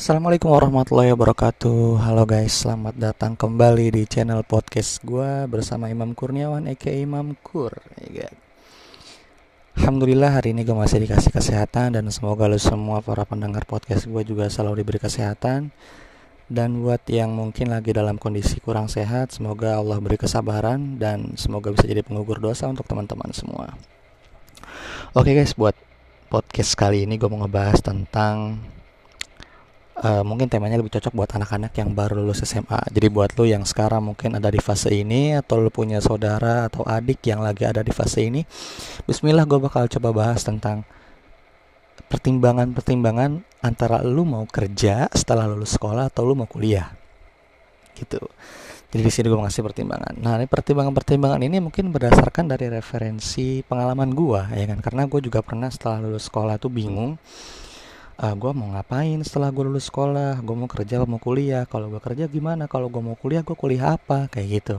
Assalamualaikum warahmatullahi wabarakatuh. Halo guys, selamat datang kembali di channel podcast gue Bersama Imam Kurniawan, aka Imam Kur ya Alhamdulillah hari ini gue masih dikasih kesehatan Dan semoga lo semua para pendengar podcast gue juga selalu diberi kesehatan. Dan buat yang mungkin lagi dalam kondisi kurang sehat Semoga Allah beri kesabaran Dan semoga bisa jadi pengukur dosa untuk teman-teman semua. Oke guys, buat podcast kali ini gue mau ngebahas tentang uh, mungkin temanya lebih cocok buat anak-anak yang baru lulus SMA. Jadi buat lo yang sekarang mungkin ada di fase ini atau lo punya saudara atau adik yang lagi ada di fase ini, Bismillah gue bakal coba bahas tentang pertimbangan-pertimbangan antara lo mau kerja setelah lulus sekolah atau lo mau kuliah, gitu. Jadi di sini gue ngasih pertimbangan. Nah, ini pertimbangan-pertimbangan ini mungkin berdasarkan dari referensi pengalaman gue, ya kan? Karena gue juga pernah setelah lulus sekolah tuh bingung uh, ah, gue mau ngapain setelah gue lulus sekolah? Gue mau kerja mau kuliah? Kalau gue kerja gimana? Kalau gue mau kuliah gue kuliah apa? Kayak gitu.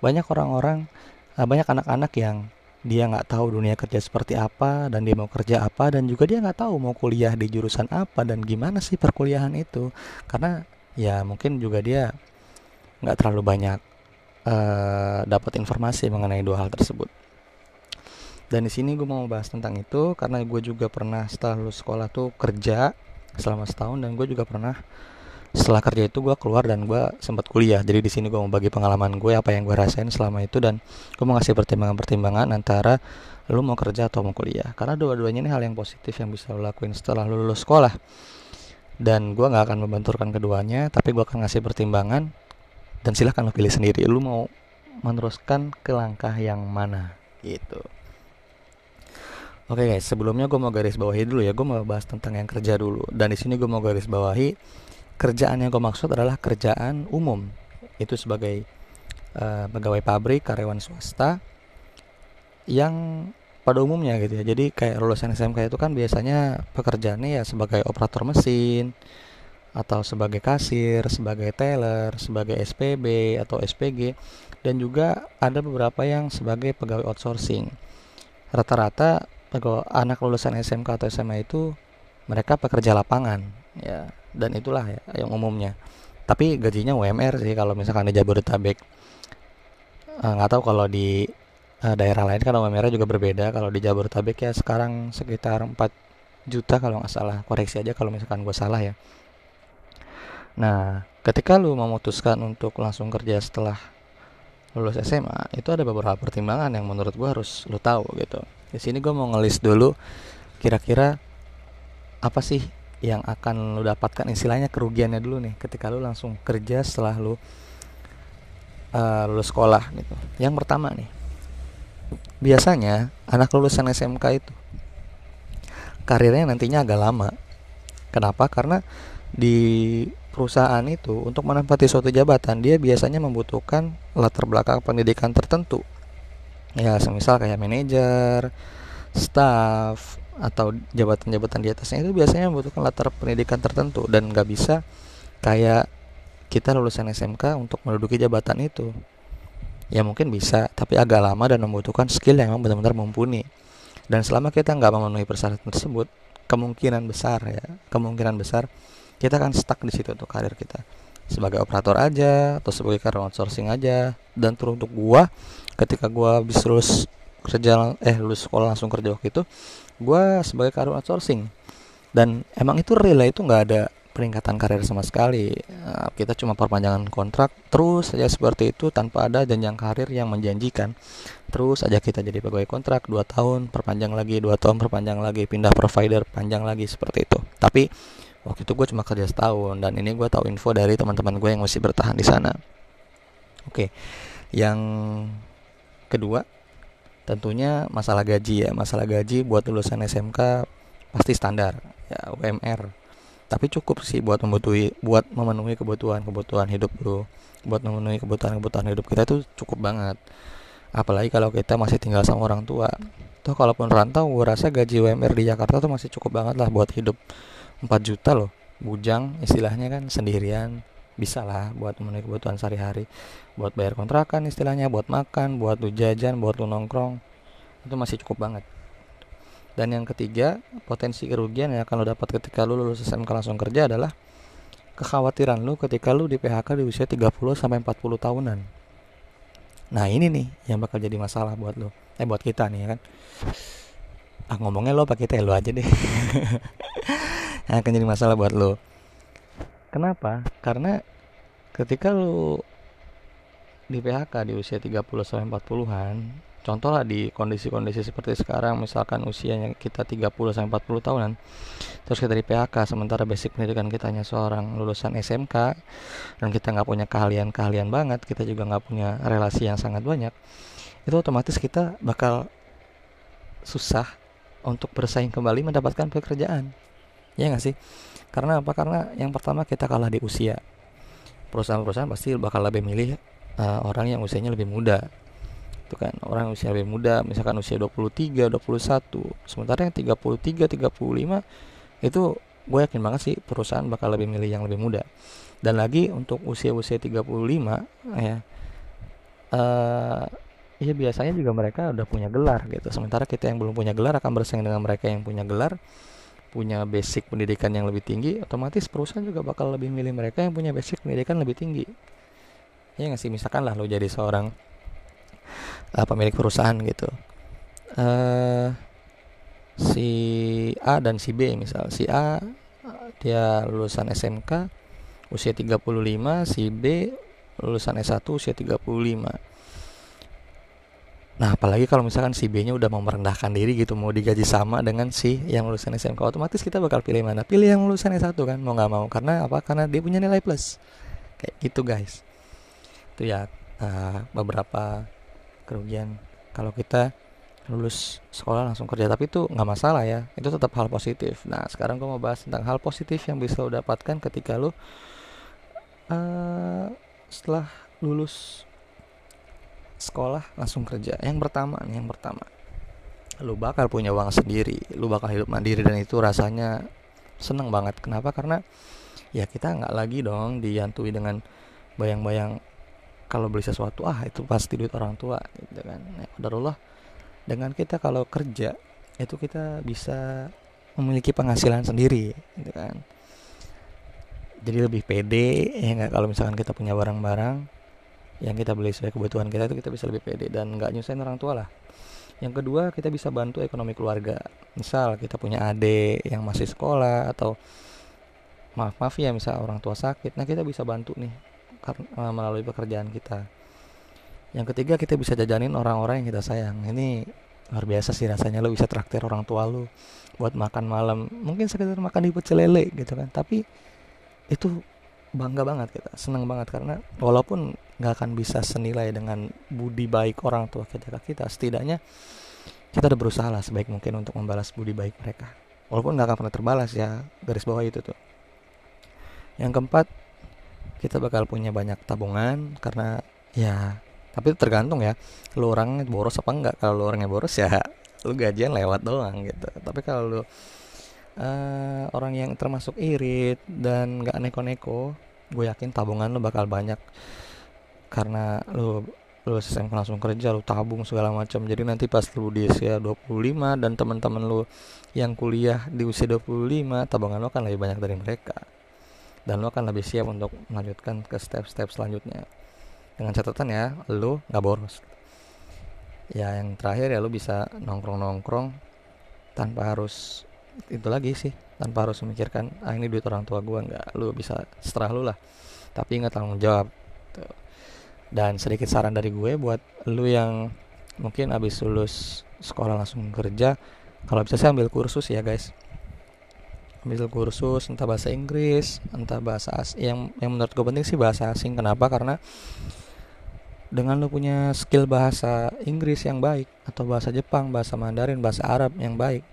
Banyak orang-orang uh, banyak anak-anak yang dia nggak tahu dunia kerja seperti apa dan dia mau kerja apa dan juga dia nggak tahu mau kuliah di jurusan apa dan gimana sih perkuliahan itu. Karena ya mungkin juga dia nggak terlalu banyak uh, dapat informasi mengenai dua hal tersebut dan di sini gue mau bahas tentang itu karena gue juga pernah setelah lulus sekolah tuh kerja selama setahun dan gue juga pernah setelah kerja itu gue keluar dan gue sempat kuliah. Jadi di sini gue mau bagi pengalaman gue apa yang gue rasain selama itu dan gue mau ngasih pertimbangan-pertimbangan antara lu mau kerja atau mau kuliah. Karena dua-duanya ini hal yang positif yang bisa lo lakuin setelah lu lulus sekolah. Dan gue nggak akan membenturkan keduanya tapi gue akan ngasih pertimbangan dan silahkan lo pilih sendiri. Lu mau meneruskan ke langkah yang mana? Gitu Oke okay guys, sebelumnya gue mau garis bawahi dulu ya, gue mau bahas tentang yang kerja dulu. Dan di sini gue mau garis bawahi kerjaan yang gue maksud adalah kerjaan umum. Itu sebagai uh, pegawai pabrik, karyawan swasta yang pada umumnya gitu ya. Jadi kayak lulusan SMK itu kan biasanya pekerjaannya ya sebagai operator mesin atau sebagai kasir, sebagai teller, sebagai SPB atau SPG dan juga ada beberapa yang sebagai pegawai outsourcing. Rata-rata kalau anak lulusan SMK atau SMA itu mereka pekerja lapangan ya dan itulah ya yang umumnya. Tapi gajinya UMR sih kalau misalkan di Jabodetabek. Eh, nggak tahu kalau di uh, daerah lain kan UMR juga berbeda. Kalau di Jabodetabek ya sekarang sekitar 4 juta kalau nggak salah. Koreksi aja kalau misalkan gue salah ya. Nah ketika lu memutuskan untuk langsung kerja setelah lulus SMA itu ada beberapa pertimbangan yang menurut gue harus lu tahu gitu di sini gue mau ngelis dulu kira-kira apa sih yang akan lo dapatkan istilahnya kerugiannya dulu nih ketika lo langsung kerja setelah lo uh, lulus sekolah gitu. Yang pertama nih, biasanya anak lulusan SMK itu karirnya nantinya agak lama. Kenapa? Karena di perusahaan itu untuk menempati suatu jabatan dia biasanya membutuhkan latar belakang pendidikan tertentu. Ya semisal kayak manajer staff atau jabatan-jabatan di atasnya itu biasanya membutuhkan latar pendidikan tertentu. Dan nggak bisa kayak kita lulusan SMK untuk menduduki jabatan itu. Ya mungkin bisa tapi agak lama dan membutuhkan skill yang memang benar-benar mumpuni. Dan selama kita nggak memenuhi persyaratan tersebut kemungkinan besar ya kemungkinan besar kita akan stuck di situ tuh karir kita. Sebagai operator aja atau sebagai karyawan outsourcing aja. Dan terus untuk gua ketika gue habis lulus kerja eh lulus sekolah langsung kerja waktu itu gue sebagai karyawan outsourcing dan emang itu real itu nggak ada peningkatan karir sama sekali. Nah, kita cuma perpanjangan kontrak terus saja seperti itu tanpa ada jenjang karir yang menjanjikan. Terus saja kita jadi pegawai kontrak 2 tahun perpanjang lagi 2 tahun perpanjang lagi pindah provider panjang lagi seperti itu. Tapi waktu itu gue cuma kerja setahun dan ini gue tahu info dari teman-teman gue yang masih bertahan di sana. Oke yang kedua tentunya masalah gaji ya. Masalah gaji buat lulusan SMK pasti standar ya UMR tapi cukup sih buat memenuhi buat memenuhi kebutuhan kebutuhan hidup lo buat memenuhi kebutuhan kebutuhan hidup kita itu cukup banget. Apalagi kalau kita masih tinggal sama orang tua. Tuh kalaupun rantau gue rasa gaji UMR di Jakarta tuh masih cukup banget lah buat hidup 4 juta loh bujang istilahnya kan sendirian bisa lah buat memenuhi kebutuhan sehari-hari buat bayar kontrakan istilahnya buat makan buat lu jajan buat lu nongkrong itu masih cukup banget dan yang ketiga potensi kerugian yang akan lo dapat ketika lu lulus SMK langsung kerja adalah kekhawatiran lu ketika lu di PHK di usia 30 sampai 40 tahunan. Nah, ini nih yang bakal jadi masalah buat lu. Eh buat kita nih ya kan. Ah ngomongnya lo pakai teh lu aja deh. yang akan jadi masalah buat lo. Kenapa? Karena ketika lu di PHK di usia 30 sampai 40-an contoh lah di kondisi-kondisi seperti sekarang misalkan usianya kita 30 sampai 40 tahunan terus kita di PHK sementara basic pendidikan kita hanya seorang lulusan SMK dan kita nggak punya keahlian-keahlian banget kita juga nggak punya relasi yang sangat banyak itu otomatis kita bakal susah untuk bersaing kembali mendapatkan pekerjaan ya nggak sih? Karena apa? Karena yang pertama kita kalah di usia. Perusahaan-perusahaan pasti bakal lebih milih uh, orang yang usianya lebih muda. Gitu kan orang usia lebih muda misalkan usia 23 21 sementara yang 33 35 itu gue yakin banget sih perusahaan bakal lebih milih yang lebih muda. Dan lagi untuk usia-usia 35 ya uh, ya biasanya juga mereka udah punya gelar gitu. Sementara kita yang belum punya gelar akan bersaing dengan mereka yang punya gelar punya basic pendidikan yang lebih tinggi otomatis perusahaan juga bakal lebih milih mereka yang punya basic pendidikan lebih tinggi. Ya nggak sih? Misalkan lah lo jadi seorang uh, pemilik perusahaan gitu. Uh, si A dan si B misal. Si A dia lulusan SMK usia 35 si B lulusan S1 usia 35 Nah, apalagi kalau misalkan si B-nya udah mau merendahkan diri gitu, mau digaji sama dengan si yang lulusan SMK, otomatis kita bakal pilih mana? Pilih yang lulusan S1 kan, mau nggak mau. Karena apa? Karena dia punya nilai plus. Kayak gitu guys. Itu ya uh, beberapa kerugian kalau kita lulus sekolah langsung kerja tapi itu nggak masalah ya itu tetap hal positif nah sekarang gue mau bahas tentang hal positif yang bisa lo dapatkan ketika lo uh, setelah lulus sekolah langsung kerja. Yang pertama nih yang pertama. Lu bakal punya uang sendiri lu bakal hidup mandiri dan itu rasanya seneng banget. Kenapa? Karena ya kita nggak lagi dong dihantui dengan bayang-bayang kalau beli sesuatu ah itu pasti duit orang tua gitu kan. Allah dengan kita kalau kerja itu kita bisa memiliki penghasilan sendiri gitu kan. Jadi lebih pede ya nggak? Kalau misalkan kita punya barang-barang yang kita beli sesuai kebutuhan kita itu kita bisa lebih pede dan nggak nyusahin orang tua lah. Yang kedua kita bisa bantu ekonomi keluarga. Misal kita punya adik yang masih sekolah atau maaf maaf ya misal orang tua sakit. Nah kita bisa bantu nih karena melalui pekerjaan kita. Yang ketiga kita bisa jajanin orang-orang yang kita sayang. Ini luar biasa sih rasanya lo bisa traktir orang tua lo buat makan malam. Mungkin sekedar makan di pecel lele gitu kan. Tapi itu bangga banget kita senang banget. Karena walaupun nggak akan bisa senilai dengan budi baik orang tua kita ke kita. Setidaknya kita udah berusaha lah sebaik mungkin untuk membalas budi baik mereka. Walaupun nggak akan pernah terbalas ya garis bawah itu tuh. Yang keempat kita bakal punya banyak tabungan karena ya tapi itu tergantung ya lu orang boros apa enggak kalau lu orangnya boros ya lu gajian lewat doang gitu. Tapi kalau lu uh, orang yang termasuk irit dan nggak neko-neko gue yakin tabungan lu bakal banyak karena lu lu SMK langsung kerja lu tabung segala macam. Jadi nanti pas lu di usia 25 dan teman-teman lu yang kuliah di usia 25 tabungan lu akan lebih banyak dari mereka. Dan lo akan lebih siap untuk melanjutkan ke step-step selanjutnya. Dengan catatan ya lo nggak boros. Ya yang terakhir ya lo bisa nongkrong-nongkrong tanpa harus itu lagi sih tanpa harus memikirkan ah ini duit orang tua gue nggak. Lo bisa setelah lo lah. Tapi ingat tanggung jawab. Tuh. Dan sedikit saran dari gue buat lo yang mungkin abis lulus sekolah langsung kerja kalau bisa saya ambil kursus ya guys. Ambil kursus entah bahasa Inggris entah bahasa asing yang yang menurut gue penting sih bahasa asing. Kenapa? Karena dengan lo punya skill bahasa Inggris yang baik atau bahasa Jepang bahasa Mandarin bahasa Arab yang baik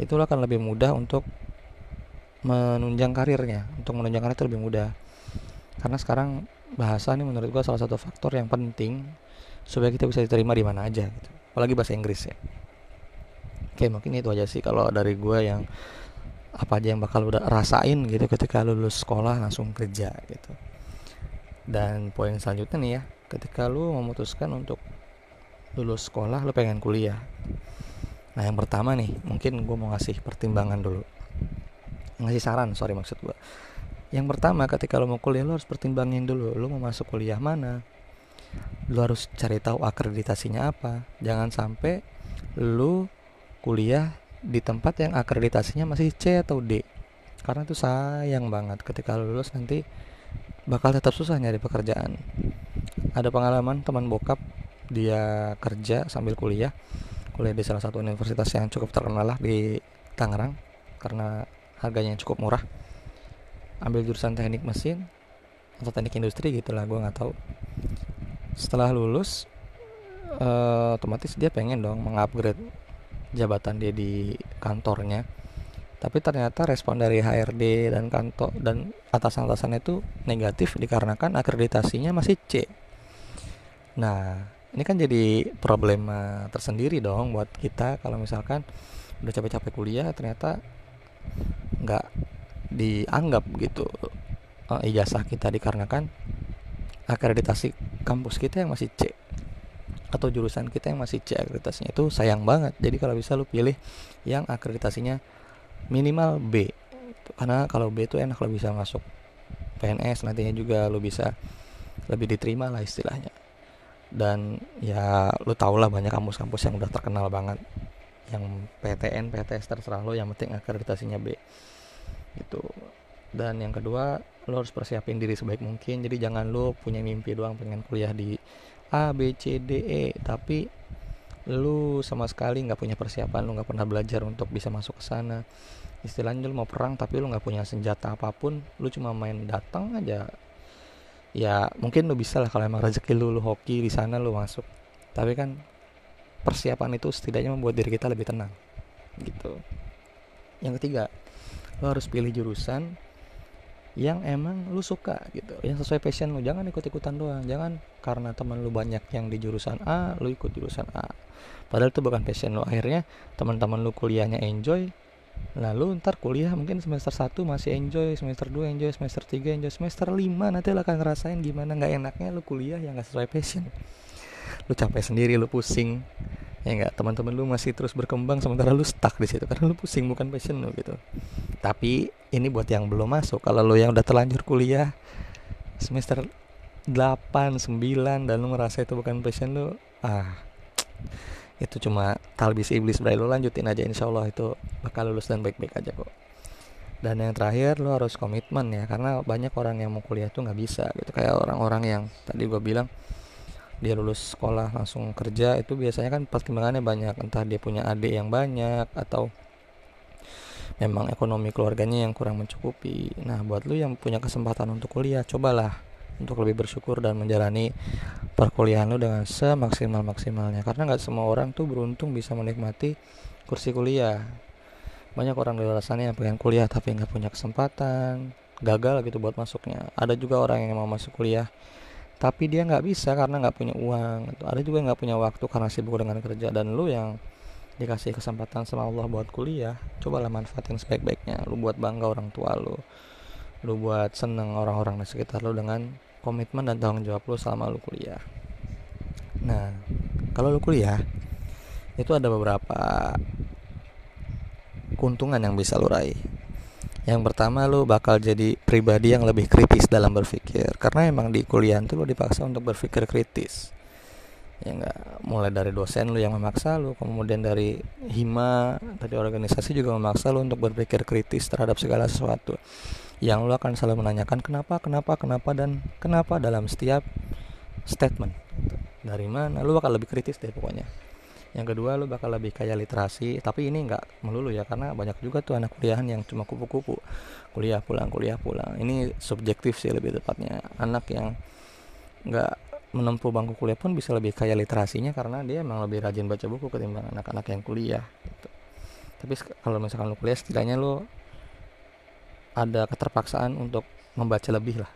itu akan lebih mudah untuk menunjang karirnya. Untuk menunjang karir itu lebih mudah. Karena sekarang bahasa ini menurut gue salah satu faktor yang penting supaya kita bisa diterima di mana aja gitu. Apalagi bahasa Inggris ya. Oke mungkin itu aja sih kalau dari gue yang apa aja yang bakal udah rasain gitu ketika lulus sekolah langsung kerja gitu. Dan poin selanjutnya nih ya ketika lu memutuskan untuk lulus sekolah lu pengen kuliah. Nah yang pertama nih mungkin gue mau ngasih pertimbangan dulu. Ngasih saran sorry maksud gue yang pertama ketika lo mau kuliah lo harus pertimbangin dulu lo mau masuk kuliah mana? Lo harus cari tahu akreditasinya apa. Jangan sampai lo kuliah di tempat yang akreditasinya masih C atau D. Karena itu sayang banget ketika lo lulus nanti bakal tetap susah nyari pekerjaan. Ada pengalaman teman bokap dia kerja sambil kuliah kuliah di salah satu universitas yang cukup terkenal lah di Tangerang karena harganya cukup murah ambil jurusan teknik mesin atau teknik industri gitulah gue nggak tahu. Setelah lulus uh, otomatis dia pengen dong mengupgrade jabatan dia di kantornya. Tapi ternyata respon dari HRD dan kantor dan atasan-atasan itu negatif dikarenakan akreditasinya masih C. Nah ini kan jadi problema tersendiri dong buat kita kalau misalkan udah capek-capek kuliah ternyata nggak dianggap gitu uh, ijazah kita dikarenakan akreditasi kampus kita yang masih C atau jurusan kita yang masih C akreditasinya itu sayang banget. Jadi kalau bisa lu pilih yang akreditasinya minimal B. Karena kalau B itu enak lo bisa masuk PNS nantinya juga lo bisa lebih diterima lah istilahnya. Dan ya lu tau lah banyak kampus-kampus yang udah terkenal banget. Yang PTN PTS terserah lo yang penting akreditasinya B gitu. Dan yang kedua lo harus persiapin diri sebaik mungkin. Jadi jangan lo punya mimpi doang pengen kuliah di A B C D E. Tapi lu sama sekali nggak punya persiapan lu nggak pernah belajar untuk bisa masuk ke sana. Istilahnya lu mau perang tapi lu nggak punya senjata apa pun lu cuma main datang aja. Ya mungkin lu bisa lah kalau emang rezeki lu lu hoki di sana lu masuk. Tapi kan persiapan itu setidaknya membuat diri kita lebih tenang gitu. Yang ketiga lo harus pilih jurusan yang emang lu suka gitu. Yang sesuai passion lu jangan ikut ikutan doang. Jangan karena teman lu banyak yang di jurusan A lu ikut jurusan A. Padahal itu bukan passion lu akhirnya teman-teman lu kuliahnya enjoy lalu ntar kuliah mungkin semester 1 masih enjoy semester 2 enjoy semester 3 enjoy semester 5 nanti lo akan ngerasain gimana nggak enaknya lu kuliah yang gak sesuai passion. Lu capek sendiri lu pusing ya enggak teman-teman lu masih terus berkembang sementara lu stuck di situ karena lu pusing bukan passion lu gitu. Tapi ini buat yang belum masuk kalau lu yang udah terlanjur kuliah semester 8, 9 dan lu ngerasa itu bukan passion lu ah itu cuma talbis iblis berarti lu lanjutin aja insya Allah itu bakal lulus dan baik-baik aja kok. Dan yang terakhir lo harus komitmen ya karena banyak orang yang mau kuliah tuh nggak bisa gitu. Kayak orang-orang yang tadi gue bilang dia lulus sekolah langsung kerja itu biasanya kan pertimbangannya banyak. Entah dia punya adik yang banyak atau memang ekonomi keluarganya yang kurang mencukupi. Nah buat lu yang punya kesempatan untuk kuliah cobalah untuk lebih bersyukur dan menjalani perkuliahan lu dengan semaksimal maksimalnya karena nggak semua orang tuh beruntung bisa menikmati kursi kuliah. Banyak orang di luar sana yang pengen kuliah tapi nggak punya kesempatan gagal gitu buat masuknya. Ada juga orang yang mau masuk kuliah tapi dia nggak bisa karena nggak punya uang. Gitu. ada juga nggak punya waktu karena sibuk dengan kerja. Dan lu yang dikasih kesempatan sama Allah buat kuliah cobalah manfaatin sebaik-baiknya. Lu buat bangga orang tua lu. Lu buat seneng orang-orang di sekitar lu dengan komitmen dan tanggung jawab lu selama lu kuliah. Nah kalau lu kuliah itu ada beberapa keuntungan yang bisa lu raih yang pertama lu bakal jadi pribadi yang lebih kritis dalam berpikir. Karena emang di kuliah tuh lu dipaksa untuk berpikir kritis. Ya enggak mulai dari dosen lu yang memaksa lu kemudian dari hima dari organisasi juga memaksa lu untuk berpikir kritis terhadap segala sesuatu. Yang lu akan selalu menanyakan kenapa kenapa kenapa dan kenapa? dalam setiap statement. Dari mana? Lu bakal lebih kritis deh pokoknya yang kedua lu bakal lebih kaya literasi tapi ini nggak melulu ya karena banyak juga tuh anak kuliahan yang cuma kupu-kupu. Kuliah pulang kuliah pulang. Ini subjektif sih lebih tepatnya. Anak yang nggak menempuh bangku kuliah pun bisa lebih kaya literasinya karena dia emang lebih rajin baca buku ketimbang anak-anak yang kuliah gitu. tapi kalau misalkan lu kuliah setidaknya lu ada keterpaksaan untuk membaca lebih lah.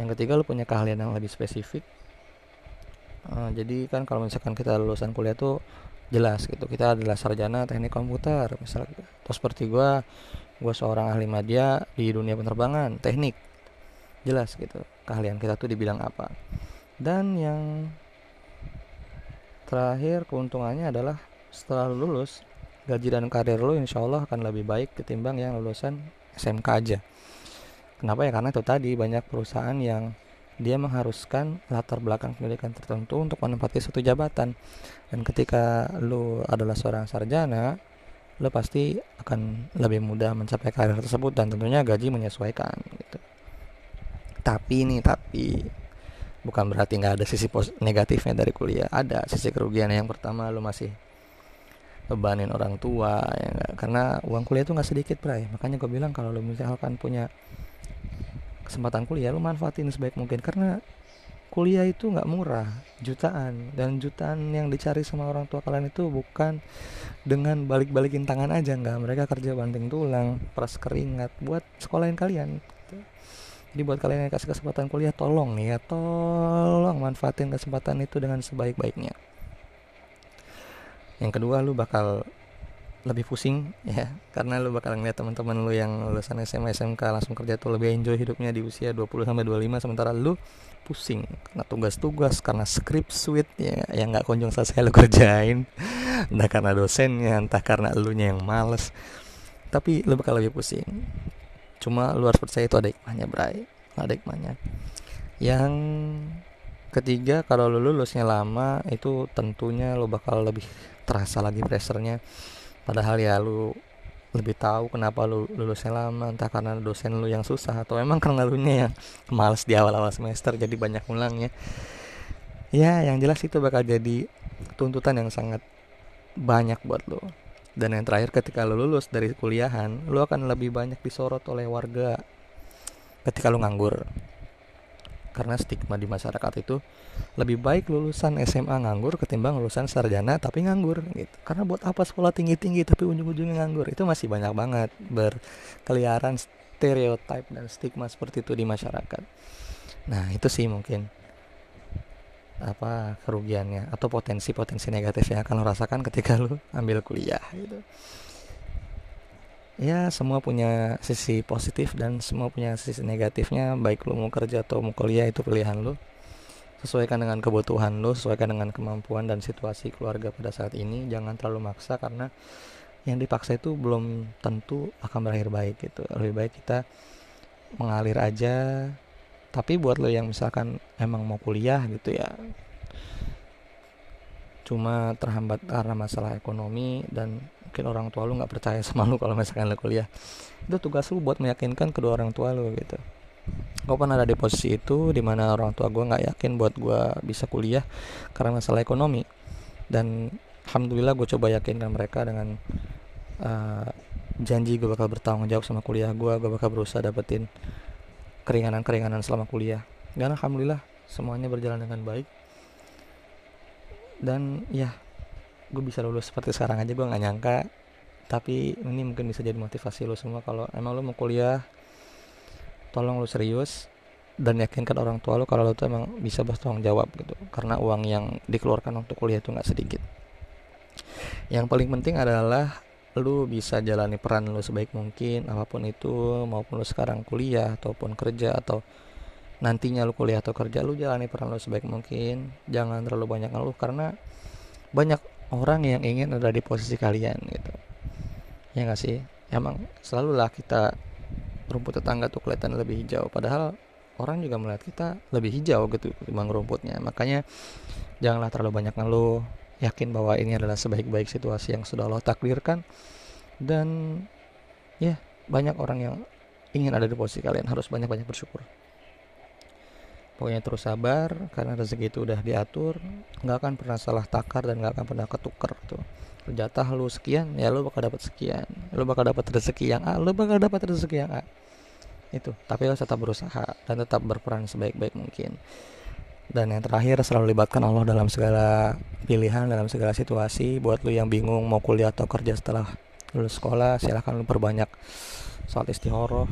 Yang ketiga lu punya keahlian yang lebih spesifik uh, jadi kan kalau misalkan kita lulusan kuliah tuh jelas gitu. Kita adalah sarjana teknik komputer. Misalnya atau seperti gue gue seorang ahli media di dunia penerbangan teknik. Jelas gitu keahlian kita tuh di bidang apa. Dan yang terakhir keuntungannya adalah setelah lulus gaji dan karir lo insya Allah akan lebih baik ketimbang yang lulusan SMK aja. Kenapa ya? Karena itu tadi banyak perusahaan yang dia mengharuskan latar belakang pendidikan tertentu untuk menempati suatu jabatan. Dan ketika lu adalah seorang sarjana lu pasti akan lebih mudah mencapai karir tersebut dan tentunya gaji menyesuaikan gitu. Tapi nih tapi bukan berarti nggak ada sisi negatifnya dari kuliah. Ada sisi kerugian yang pertama lu masih bebanin orang tua ya gak? karena uang kuliah itu nggak sedikit bray. Makanya gue bilang kalau lu misalkan punya kesempatan kuliah lu manfaatin sebaik mungkin. Karena kuliah itu nggak murah jutaan. Dan jutaan yang dicari sama orang tua kalian itu bukan dengan balik-balikin tangan aja nggak. Mereka kerja banting tulang peras keringat buat sekolahin kalian jadi buat kalian yang kasih kesempatan kuliah tolong nih ya tolong manfaatin kesempatan itu dengan sebaik-baiknya. Yang kedua lu bakal lebih pusing ya. Karena lu bakal ngeliat teman-teman lu yang lulusan SMA SMK langsung kerja tuh lebih enjoy hidupnya di usia 20 sampai 25 sementara lu pusing karena tugas-tugas karena script suite ya yang nggak kunjung selesai lu kerjain. Entah karena dosennya entah karena elunya yang males. Tapi lu bakal lebih pusing. Cuma lu harus percaya itu ada hikmahnya bray. Ada hikmahnya. Yang ketiga kalau lu lulusnya lama itu tentunya lu bakal lebih terasa lagi pressernya padahal ya lu lebih tahu kenapa lu lulusnya lama entah karena dosen lu yang susah atau emang karena lu nya yang males di awal-awal semester jadi banyak ulangnya ya. Yang jelas itu bakal jadi tuntutan yang sangat banyak buat lo dan yang terakhir ketika lu lulus dari kuliahan lu akan lebih banyak disorot oleh warga ketika lu nganggur karena stigma di masyarakat itu lebih baik lulusan SMA nganggur ketimbang lulusan sarjana tapi nganggur gitu. Karena buat apa sekolah tinggi tinggi tapi ujung ujungnya nganggur? Itu masih banyak banget berkeliaran stereotip dan stigma seperti itu di masyarakat. Nah itu sih mungkin apa kerugiannya atau potensi-potensi negatif yang akan lo rasakan ketika lo ambil kuliah gitu ya semua punya sisi positif dan semua punya sisi negatifnya. Baik lu mau kerja atau mau kuliah itu pilihan lu. Sesuaikan dengan kebutuhan lu sesuaikan dengan kemampuan dan situasi keluarga pada saat ini. Jangan terlalu maksa karena yang dipaksa itu belum tentu akan berakhir baik gitu. Lebih baik kita mengalir aja. Tapi buat lo yang misalkan emang mau kuliah gitu ya cuma terhambat karena masalah ekonomi dan mungkin orang tua lu nggak percaya sama lu kalau misalkan lu kuliah. Itu tugas lu buat meyakinkan kedua orang tua lu gitu. Gue pernah ada di posisi itu di mana orang tua gue nggak yakin buat gue bisa kuliah karena masalah ekonomi. Dan alhamdulillah gue coba yakinkan mereka dengan uh, janji gue bakal bertanggung jawab sama kuliah gue gue bakal berusaha dapetin keringanan-keringanan selama kuliah. Dan alhamdulillah semuanya berjalan dengan baik dan ya gue bisa lulus seperti sekarang aja gue nggak nyangka. Tapi ini mungkin bisa jadi motivasi lo semua kalau emang lo mau kuliah tolong lo serius dan yakinkan orang tua lo kalau lo tuh emang bisa bertanggung jawab gitu. Karena uang yang dikeluarkan untuk kuliah itu nggak sedikit. Yang paling penting adalah lu bisa jalani peran lu sebaik mungkin apa pun itu maupun lu sekarang kuliah ataupun kerja atau nantinya lu kuliah atau kerja lu jalani peran lu sebaik mungkin. Jangan terlalu banyak ngeluh karena banyak orang yang ingin ada di posisi kalian gitu. Ya nggak sih? Emang selalu lah kita rumput tetangga tuh kelihatan lebih hijau padahal orang juga melihat kita lebih hijau gitu ketimbang rumputnya. Makanya janganlah terlalu banyak ngeluh yakin bahwa ini adalah sebaik-baik situasi yang sudah Allah takdirkan. Dan ya banyak orang yang ingin ada di posisi kalian harus banyak-banyak bersyukur pokoknya terus sabar karena rezeki itu udah diatur nggak akan pernah salah takar dan nggak akan pernah ketuker tuh jatah lu sekian ya lu bakal dapat sekian. Lu bakal dapat rezeki yang A lu bakal dapat rezeki yang A. Itu tapi harus tetap berusaha dan tetap berperan sebaik-baik mungkin. Dan yang terakhir selalu libatkan Allah dalam segala pilihan dalam segala situasi. Buat lu yang bingung mau kuliah atau kerja setelah lulus sekolah silahkan lu perbanyak soal istihoroh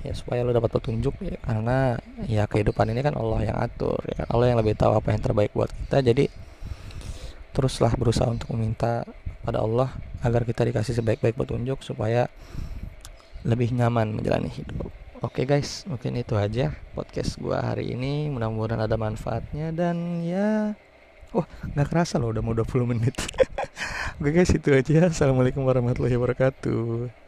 ya supaya lo dapat petunjuk ya karena ya kehidupan ini kan Allah yang atur ya Allah yang lebih tahu apa yang terbaik buat kita jadi teruslah berusaha untuk meminta pada Allah agar kita dikasih sebaik-baik petunjuk supaya lebih nyaman menjalani hidup Oke guys, mungkin itu aja podcast gua hari ini. Mudah-mudahan ada manfaatnya dan ya Wah, nggak kerasa loh udah mau 20 menit. Oke guys, itu aja. Assalamualaikum warahmatullahi wabarakatuh.